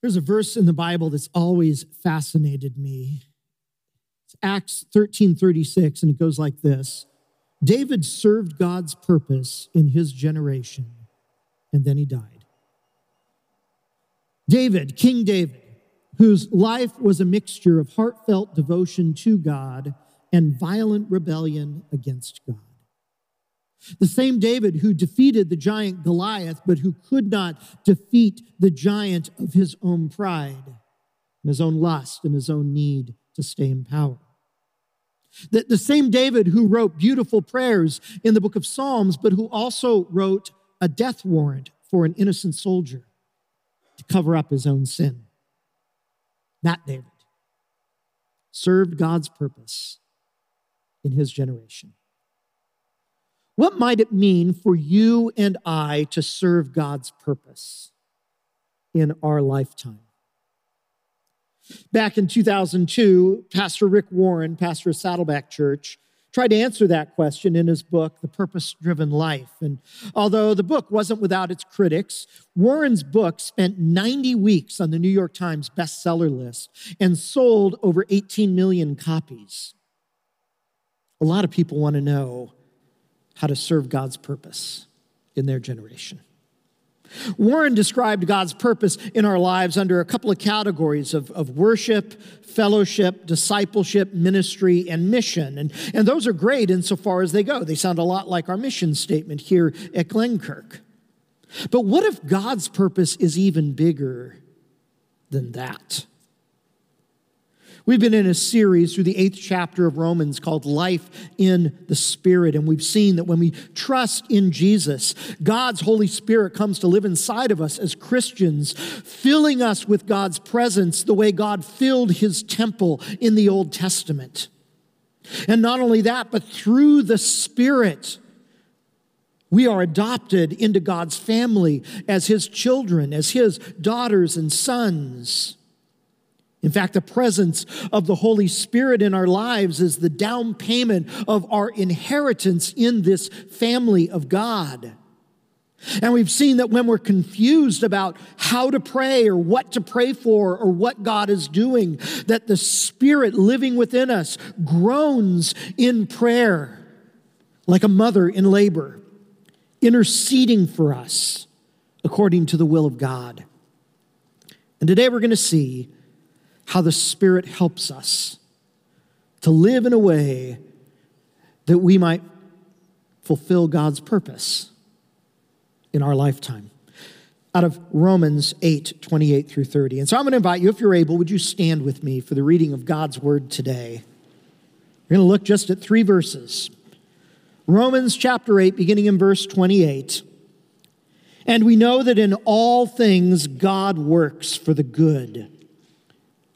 There's a verse in the Bible that's always fascinated me. It's Acts 13:36 and it goes like this. David served God's purpose in his generation and then he died. David, King David, whose life was a mixture of heartfelt devotion to God and violent rebellion against God. The same David who defeated the giant Goliath, but who could not defeat the giant of his own pride, and his own lust, and his own need to stay in power. The, the same David who wrote beautiful prayers in the book of Psalms, but who also wrote a death warrant for an innocent soldier to cover up his own sin. That David served God's purpose in his generation. What might it mean for you and I to serve God's purpose in our lifetime? Back in 2002, Pastor Rick Warren, pastor of Saddleback Church, tried to answer that question in his book, The Purpose Driven Life. And although the book wasn't without its critics, Warren's book spent 90 weeks on the New York Times bestseller list and sold over 18 million copies. A lot of people want to know how to serve God's purpose in their generation. Warren described God's purpose in our lives under a couple of categories of, of worship, fellowship, discipleship, ministry, and mission. And, and those are great insofar as they go. They sound a lot like our mission statement here at Glenkirk. But what if God's purpose is even bigger than that? We've been in a series through the eighth chapter of Romans called Life in the Spirit. And we've seen that when we trust in Jesus, God's Holy Spirit comes to live inside of us as Christians, filling us with God's presence the way God filled his temple in the Old Testament. And not only that, but through the Spirit, we are adopted into God's family as his children, as his daughters and sons. In fact, the presence of the Holy Spirit in our lives is the down payment of our inheritance in this family of God. And we've seen that when we're confused about how to pray or what to pray for or what God is doing, that the Spirit living within us groans in prayer like a mother in labor, interceding for us according to the will of God. And today we're going to see how the Spirit helps us to live in a way that we might fulfill God's purpose in our lifetime. Out of Romans 8, 28 through 30. And so I'm going to invite you, if you're able, would you stand with me for the reading of God's word today? We're going to look just at three verses. Romans chapter 8, beginning in verse 28. And we know that in all things God works for the good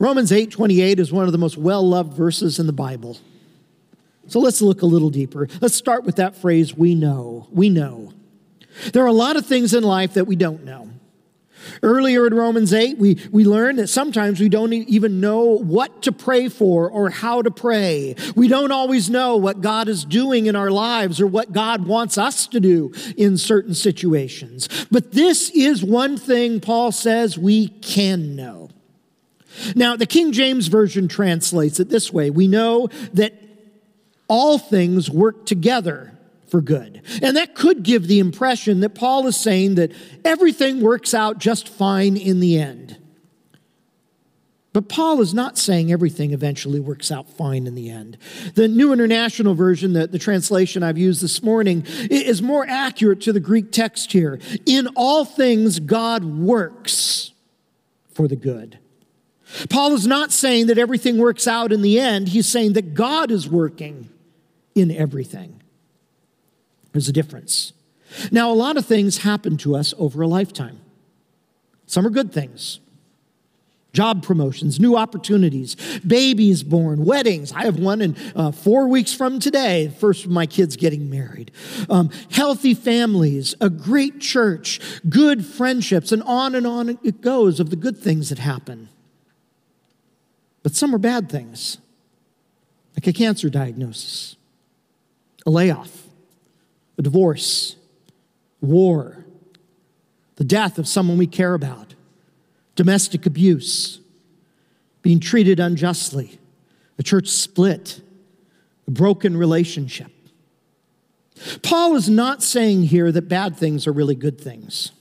Romans 8:28 is one of the most well-loved verses in the Bible. So let's look a little deeper. Let's start with that phrase we know. We know. There are a lot of things in life that we don't know. Earlier in Romans 8, we, we learned that sometimes we don't even know what to pray for or how to pray. We don't always know what God is doing in our lives or what God wants us to do in certain situations. But this is one thing Paul says we can know. Now, the King James Version translates it this way We know that all things work together for good. And that could give the impression that Paul is saying that everything works out just fine in the end. But Paul is not saying everything eventually works out fine in the end. The New International Version, the, the translation I've used this morning, is more accurate to the Greek text here. In all things, God works for the good. Paul is not saying that everything works out in the end, he's saying that God is working in everything. There's a difference. Now, a lot of things happen to us over a lifetime. Some are good things job promotions, new opportunities, babies born, weddings. I have one in uh, four weeks from today, first of my kids getting married. Um, healthy families, a great church, good friendships, and on and on it goes of the good things that happen. But some are bad things, like a cancer diagnosis, a layoff, a divorce, war, the death of someone we care about domestic abuse, being treated unjustly, a church split, a broken relationship. Paul is not saying here that bad things are really good things.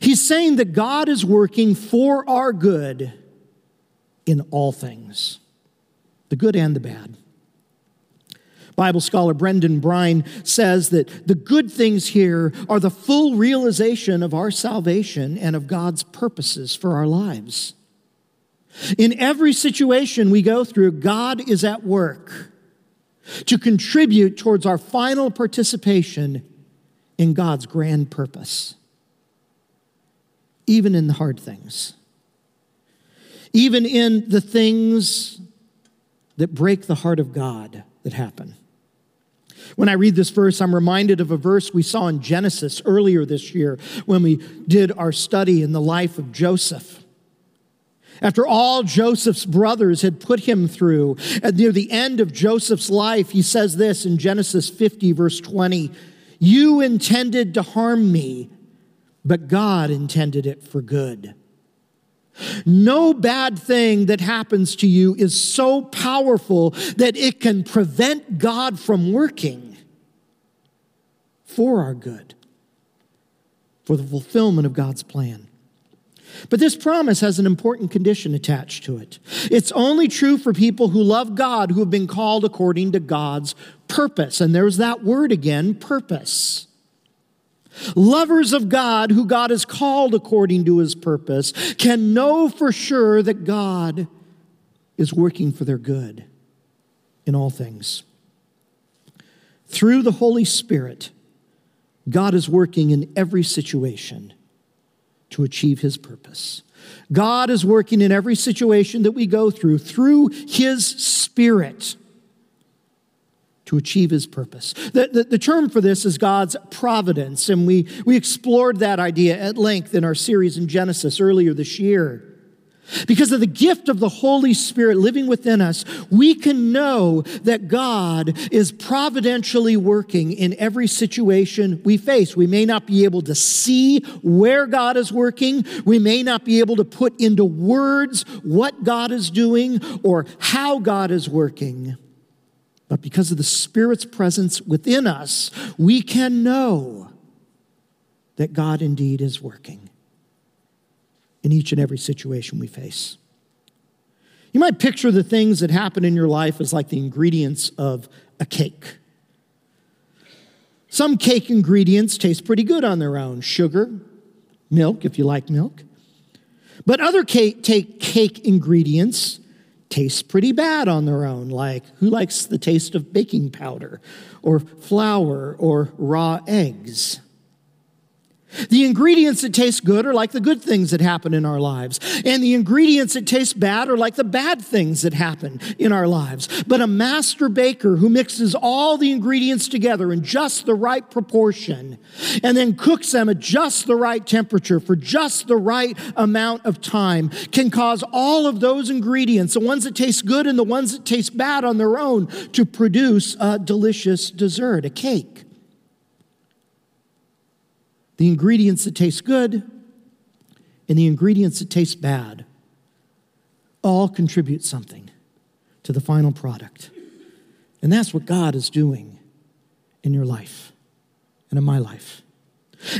He's saying that God is working for our good in all things, the good and the bad. Bible scholar Brendan Brine says that the good things here are the full realization of our salvation and of God's purposes for our lives. In every situation we go through, God is at work to contribute towards our final participation in God's grand purpose, even in the hard things, even in the things that break the heart of God that happen. When I read this verse, I'm reminded of a verse we saw in Genesis earlier this year when we did our study in the life of Joseph. After all Joseph's brothers had put him through, at near the end of Joseph's life, he says this in Genesis 50, verse 20 You intended to harm me, but God intended it for good. No bad thing that happens to you is so powerful that it can prevent God from working for our good, for the fulfillment of God's plan. But this promise has an important condition attached to it. It's only true for people who love God, who have been called according to God's purpose. And there's that word again purpose. Lovers of God, who God has called according to his purpose, can know for sure that God is working for their good in all things. Through the Holy Spirit, God is working in every situation to achieve his purpose. God is working in every situation that we go through through his Spirit to achieve his purpose. The, the, the, term for this is God's providence, and we, we explored that idea at length in our series in Genesis earlier this year. Because of the gift of the Holy Spirit living within us, we can know that God is providentially working in every situation we face. We may not be able to see where God is working. We may not be able to put into words what God is doing or how God is working. But because of the Spirit's presence within us, we can know that God indeed is working in each and every situation we face. You might picture the things that happen in your life as like the ingredients of a cake. Some cake ingredients taste pretty good on their own sugar, milk, if you like milk. But other cake, take cake ingredients taste pretty bad on their own. Like, who likes the taste of baking powder or flour or raw eggs? The ingredients that taste good are like the good things that happen in our lives. And the ingredients that taste bad are like the bad things that happen in our lives. But a master baker who mixes all the ingredients together in just the right proportion and then cooks them at just the right temperature for just the right amount of time can cause all of those ingredients, the ones that taste good and the ones that taste bad on their own, to produce a delicious dessert, a cake the ingredients that taste good and the ingredients that taste bad all contribute something to the final product. And that's what God is doing in your life and in my life.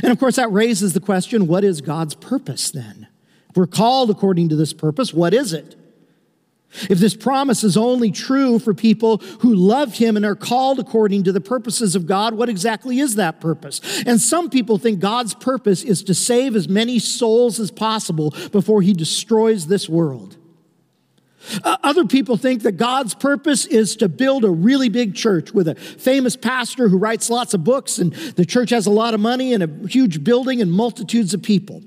And of course, that raises the question what is God's purpose then? If we're called according to this purpose, what is it? If this promise is only true for people who love Him and are called according to the purposes of God, what exactly is that purpose? And some people think God's purpose is to save as many souls as possible before He destroys this world. Uh, other people think that God's purpose is to build a really big church with a famous pastor who writes lots of books, and the church has a lot of money and a huge building and multitudes of people.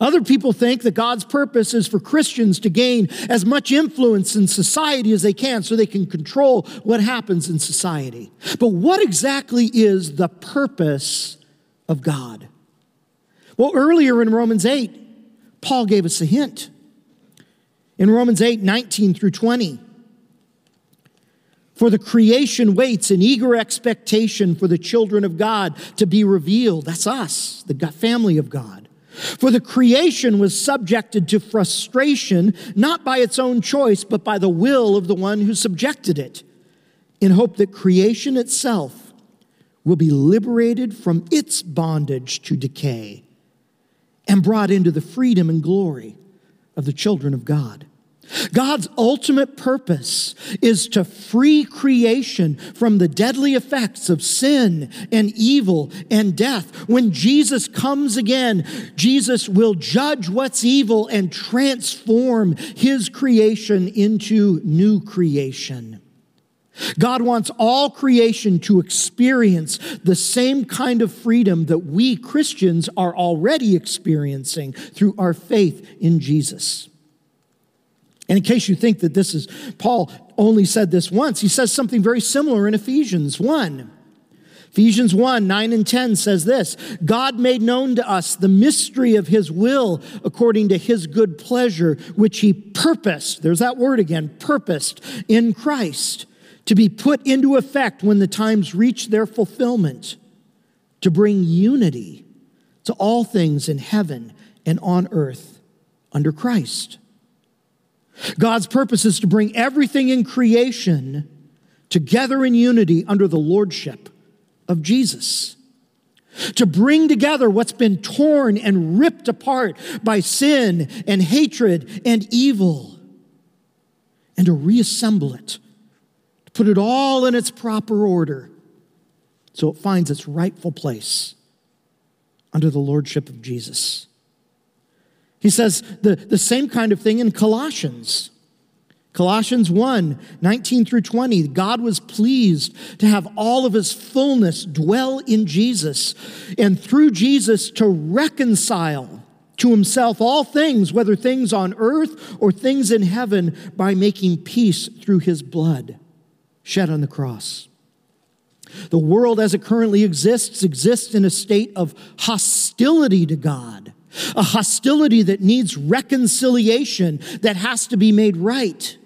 Other people think that God's purpose is for Christians to gain as much influence in society as they can so they can control what happens in society. But what exactly is the purpose of God? Well, earlier in Romans 8, Paul gave us a hint. In Romans 8, 19 through 20, for the creation waits in eager expectation for the children of God to be revealed. That's us, the family of God. For the creation was subjected to frustration, not by its own choice, but by the will of the one who subjected it, in hope that creation itself will be liberated from its bondage to decay and brought into the freedom and glory of the children of God. God's ultimate purpose is to free creation from the deadly effects of sin and evil and death. When Jesus comes again, Jesus will judge what's evil and transform his creation into new creation. God wants all creation to experience the same kind of freedom that we Christians are already experiencing through our faith in Jesus. And in case you think that this is, Paul only said this once, he says something very similar in Ephesians 1. Ephesians 1 9 and 10 says this God made known to us the mystery of his will according to his good pleasure, which he purposed, there's that word again, purposed in Christ, to be put into effect when the times reach their fulfillment, to bring unity to all things in heaven and on earth under Christ. God's purpose is to bring everything in creation together in unity under the lordship of Jesus. To bring together what's been torn and ripped apart by sin and hatred and evil, and to reassemble it, to put it all in its proper order so it finds its rightful place under the lordship of Jesus. He says the, the same kind of thing in Colossians. Colossians 1 19 through 20. God was pleased to have all of his fullness dwell in Jesus, and through Jesus to reconcile to himself all things, whether things on earth or things in heaven, by making peace through his blood shed on the cross. The world as it currently exists exists in a state of hostility to God a hostility that needs reconciliation, that has to be made right.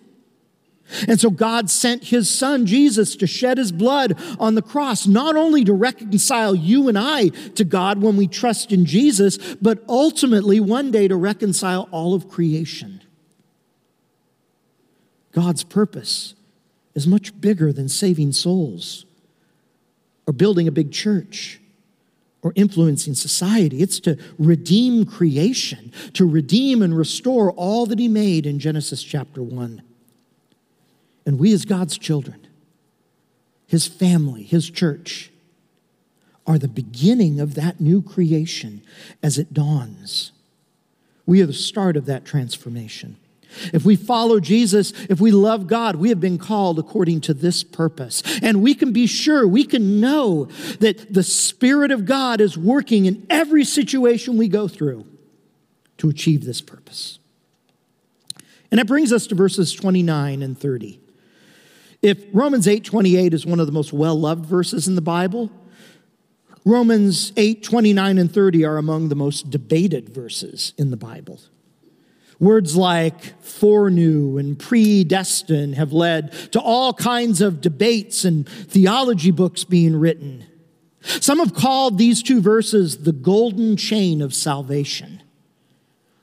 And so God sent his son Jesus to shed his blood on the cross, not only to reconcile you and I to God when we trust in Jesus, but ultimately one day to reconcile all of creation. God's purpose is much bigger than saving souls or building a big church or influencing society. It's to redeem creation, to redeem and restore all that He made in Genesis chapter 1. And we, as God's children, His family, His church, are the beginning of that new creation as it dawns. We are the start of that transformation. If we follow Jesus, if we love God, we have been called according to this purpose. And we can be sure, we can know that the Spirit of God is working in every situation we go through to achieve this purpose. And that brings us to verses 29 and 30. If Romans 8 28 is one of the most well loved verses in the Bible, Romans 8 29 and 30 are among the most debated verses in the Bible. Words like foreknew and predestined have led to all kinds of debates and theology books being written. Some have called these two verses the golden chain of salvation.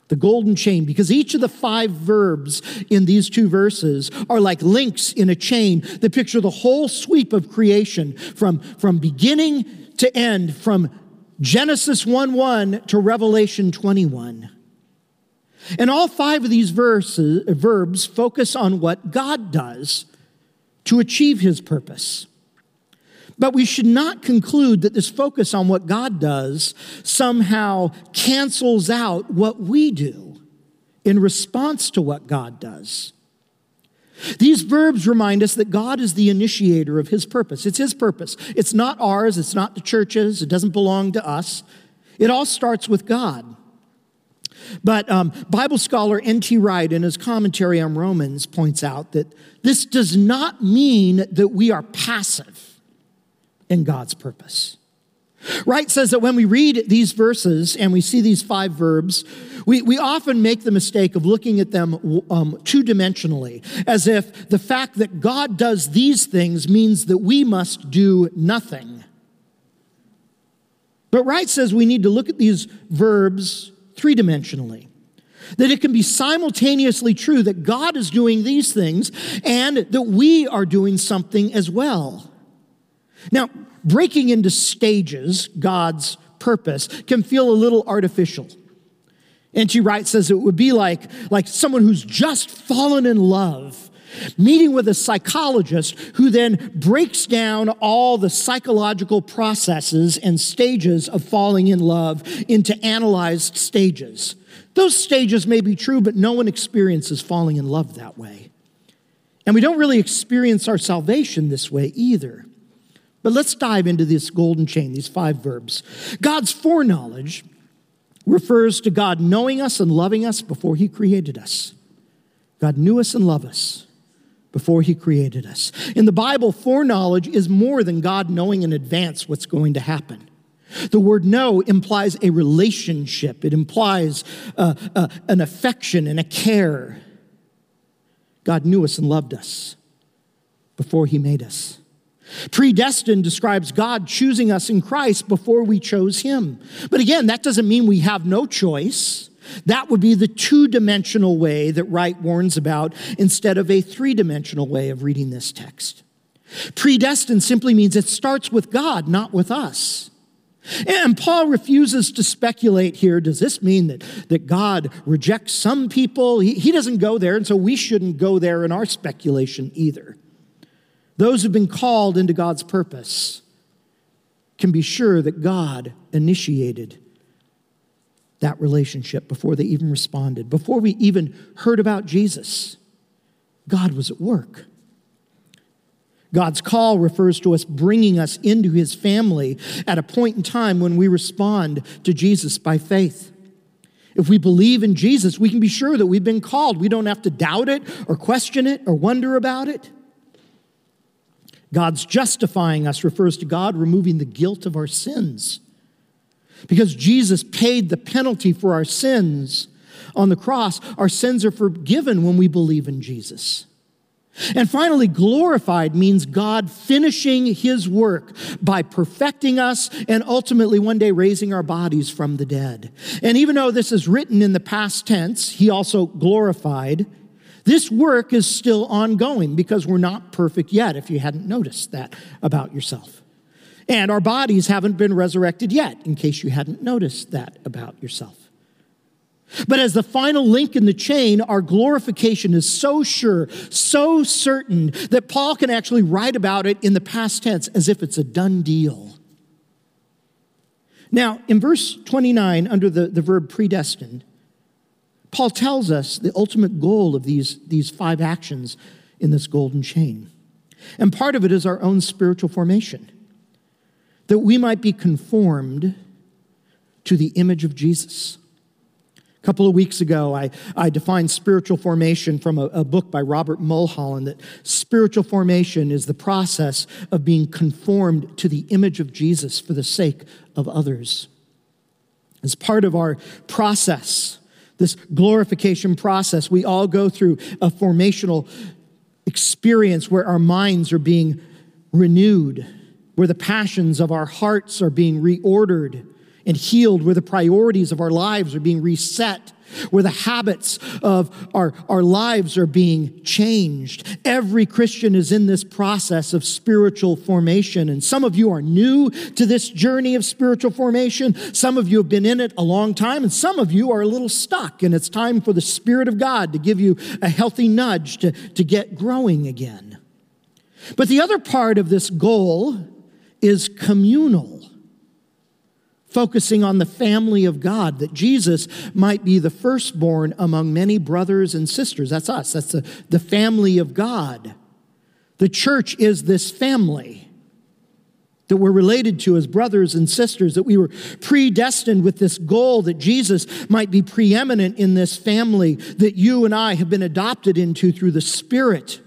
The golden chain, because each of the five verbs in these two verses are like links in a chain that picture the whole sweep of creation from, from beginning to end, from Genesis 1 1 to Revelation 21. And all five of these verses, verbs focus on what God does to achieve his purpose. But we should not conclude that this focus on what God does somehow cancels out what we do in response to what God does. These verbs remind us that God is the initiator of his purpose. It's his purpose. It's not ours, it's not the church's, it doesn't belong to us. It all starts with God. But um, Bible scholar N.T. Wright, in his commentary on Romans, points out that this does not mean that we are passive in God's purpose. Wright says that when we read these verses and we see these five verbs, we, we often make the mistake of looking at them um, two dimensionally, as if the fact that God does these things means that we must do nothing. But Wright says we need to look at these verbs three dimensionally. That it can be simultaneously true that God is doing these things and that we are doing something as well. Now, breaking into stages, God's purpose, can feel a little artificial. N.T. Wright says it would be like, like someone who's just fallen in love, meeting with a psychologist who then breaks down all the psychological processes and stages of falling in love into analyzed stages. Those stages may be true, but no one experiences falling in love that way. And we don't really experience our salvation this way either. But let's dive into this golden chain, these five verbs. God's foreknowledge refers to God knowing us and loving us before He created us. God knew us and loved us before He created us. In the Bible, foreknowledge is more than God knowing in advance what's going to happen. The word know implies a relationship, it implies uh, uh, an affection and a care. God knew us and loved us before He made us. Predestined describes God choosing us in Christ before we chose Him. But again, that doesn't mean we have no choice. That would be the two dimensional way that Wright warns about instead of a three dimensional way of reading this text. Predestined simply means it starts with God, not with us. And Paul refuses to speculate here. Does this mean that, that God rejects some people? He, he doesn't go there, and so we shouldn't go there in our speculation either. Those who've been called into God's purpose can be sure that God initiated that relationship before they even responded, before we even heard about Jesus. God was at work. God's call refers to us bringing us into his family at a point in time when we respond to Jesus by faith. If we believe in Jesus, we can be sure that we've been called. We don't have to doubt it or question it or wonder about it. God's justifying us refers to God removing the guilt of our sins. Because Jesus paid the penalty for our sins on the cross, our sins are forgiven when we believe in Jesus. And finally, glorified means God finishing his work by perfecting us and ultimately one day raising our bodies from the dead. And even though this is written in the past tense, he also glorified. This work is still ongoing because we're not perfect yet, if you hadn't noticed that about yourself. And our bodies haven't been resurrected yet, in case you hadn't noticed that about yourself. But as the final link in the chain, our glorification is so sure, so certain, that Paul can actually write about it in the past tense as if it's a done deal. Now, in verse 29, under the, the verb predestined, Paul tells us the ultimate goal of these, these five actions in this golden chain. And part of it is our own spiritual formation, that we might be conformed to the image of Jesus. A couple of weeks ago, I, I defined spiritual formation from a, a book by Robert Mulholland that spiritual formation is the process of being conformed to the image of Jesus for the sake of others. As part of our process, this glorification process, we all go through a formational experience where our minds are being renewed, where the passions of our hearts are being reordered and healed, where the priorities of our lives are being reset where the habits of our, our lives are being changed. Every Christian is in this process of spiritual formation. And some of you are new to this journey of spiritual formation. Some of you have been in it a long time, and some of you are a little stuck. And it's time for the Spirit of God to give you a healthy nudge to, to get growing again. But the other part of this goal is communal focusing on the family of God, that Jesus might be the firstborn among many brothers and sisters. That's us, that's the, the family of God. The church is this family that we're related to as brothers and sisters, that we were predestined with this goal that Jesus might be preeminent in this family that you and I have been adopted into through the Spirit.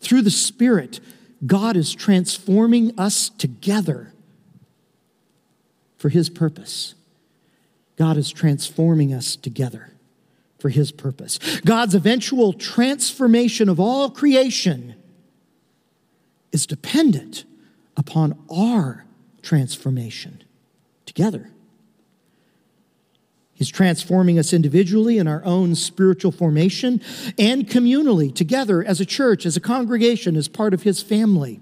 Through the Spirit, God is transforming us together for His purpose. God is transforming us together for His purpose. God's eventual transformation of all creation is dependent upon our transformation together. He's transforming us individually in our own spiritual formation and communally, together as a church, as a congregation, as part of His family.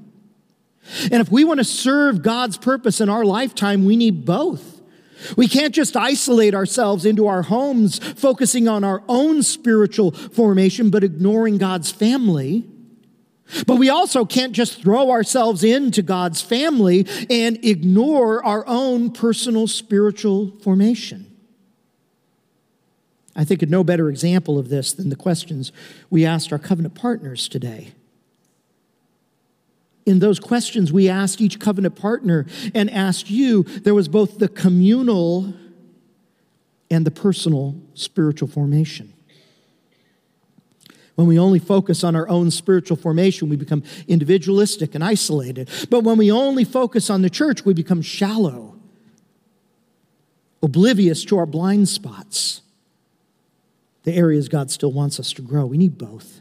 And if we want to serve God's purpose in our lifetime, we need both. We can't just isolate ourselves into our homes, focusing on our own spiritual formation, but ignoring God's family. But we also can't just throw ourselves into God's family and ignore our own personal spiritual formation. I think of no better example of this than the questions we asked our covenant partners today. In those questions we asked each covenant partner and asked you, there was both the communal and the personal spiritual formation. When we only focus on our own spiritual formation, we become individualistic and isolated. But when we only focus on the church, we become shallow, oblivious to our blind spots, the areas God still wants us to grow. We need both.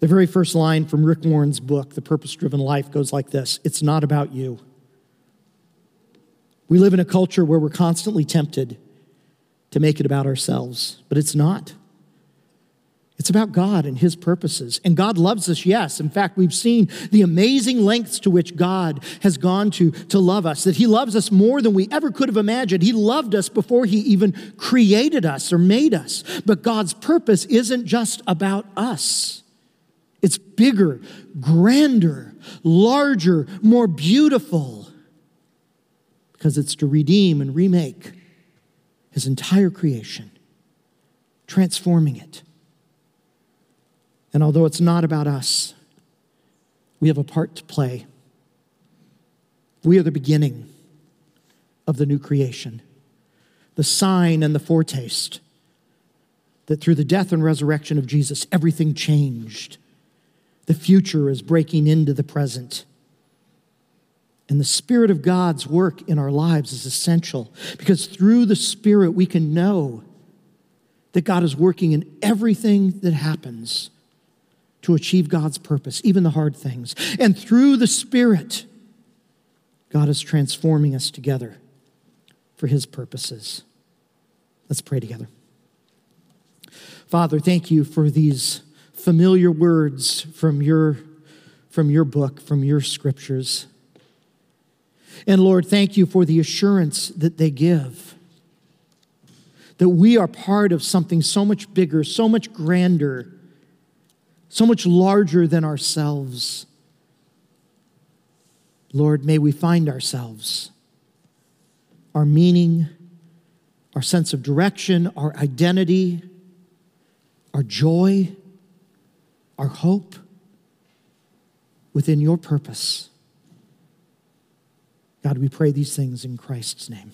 The very first line from Rick Warren's book, The Purpose Driven Life, goes like this It's not about you. We live in a culture where we're constantly tempted to make it about ourselves, but it's not. It's about God and His purposes. And God loves us, yes. In fact, we've seen the amazing lengths to which God has gone to to love us, that He loves us more than we ever could have imagined. He loved us before He even created us or made us. But God's purpose isn't just about us, it's bigger, grander, larger, more beautiful, because it's to redeem and remake His entire creation, transforming it and although it's not about us, we have a part to play. We are the beginning of the new creation, the sign and the foretaste that through the death and resurrection of Jesus, everything changed. The future is breaking into the present. And the Spirit of God's work in our lives is essential because through the Spirit we can know that God is working in everything that happens to achieve God's purpose, even the hard things. And through the Spirit, God is transforming us together for His purposes. Let's pray together. Father, thank you for these familiar words from your, from your book, from your scriptures. And Lord, thank you for the assurance that they give that we are part of something so much bigger, so much grander so much larger than ourselves. Lord, may we find ourselves, our meaning, our sense of direction, our identity, our joy, our hope within your purpose. God, we pray these things in Christ's name.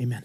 Amen.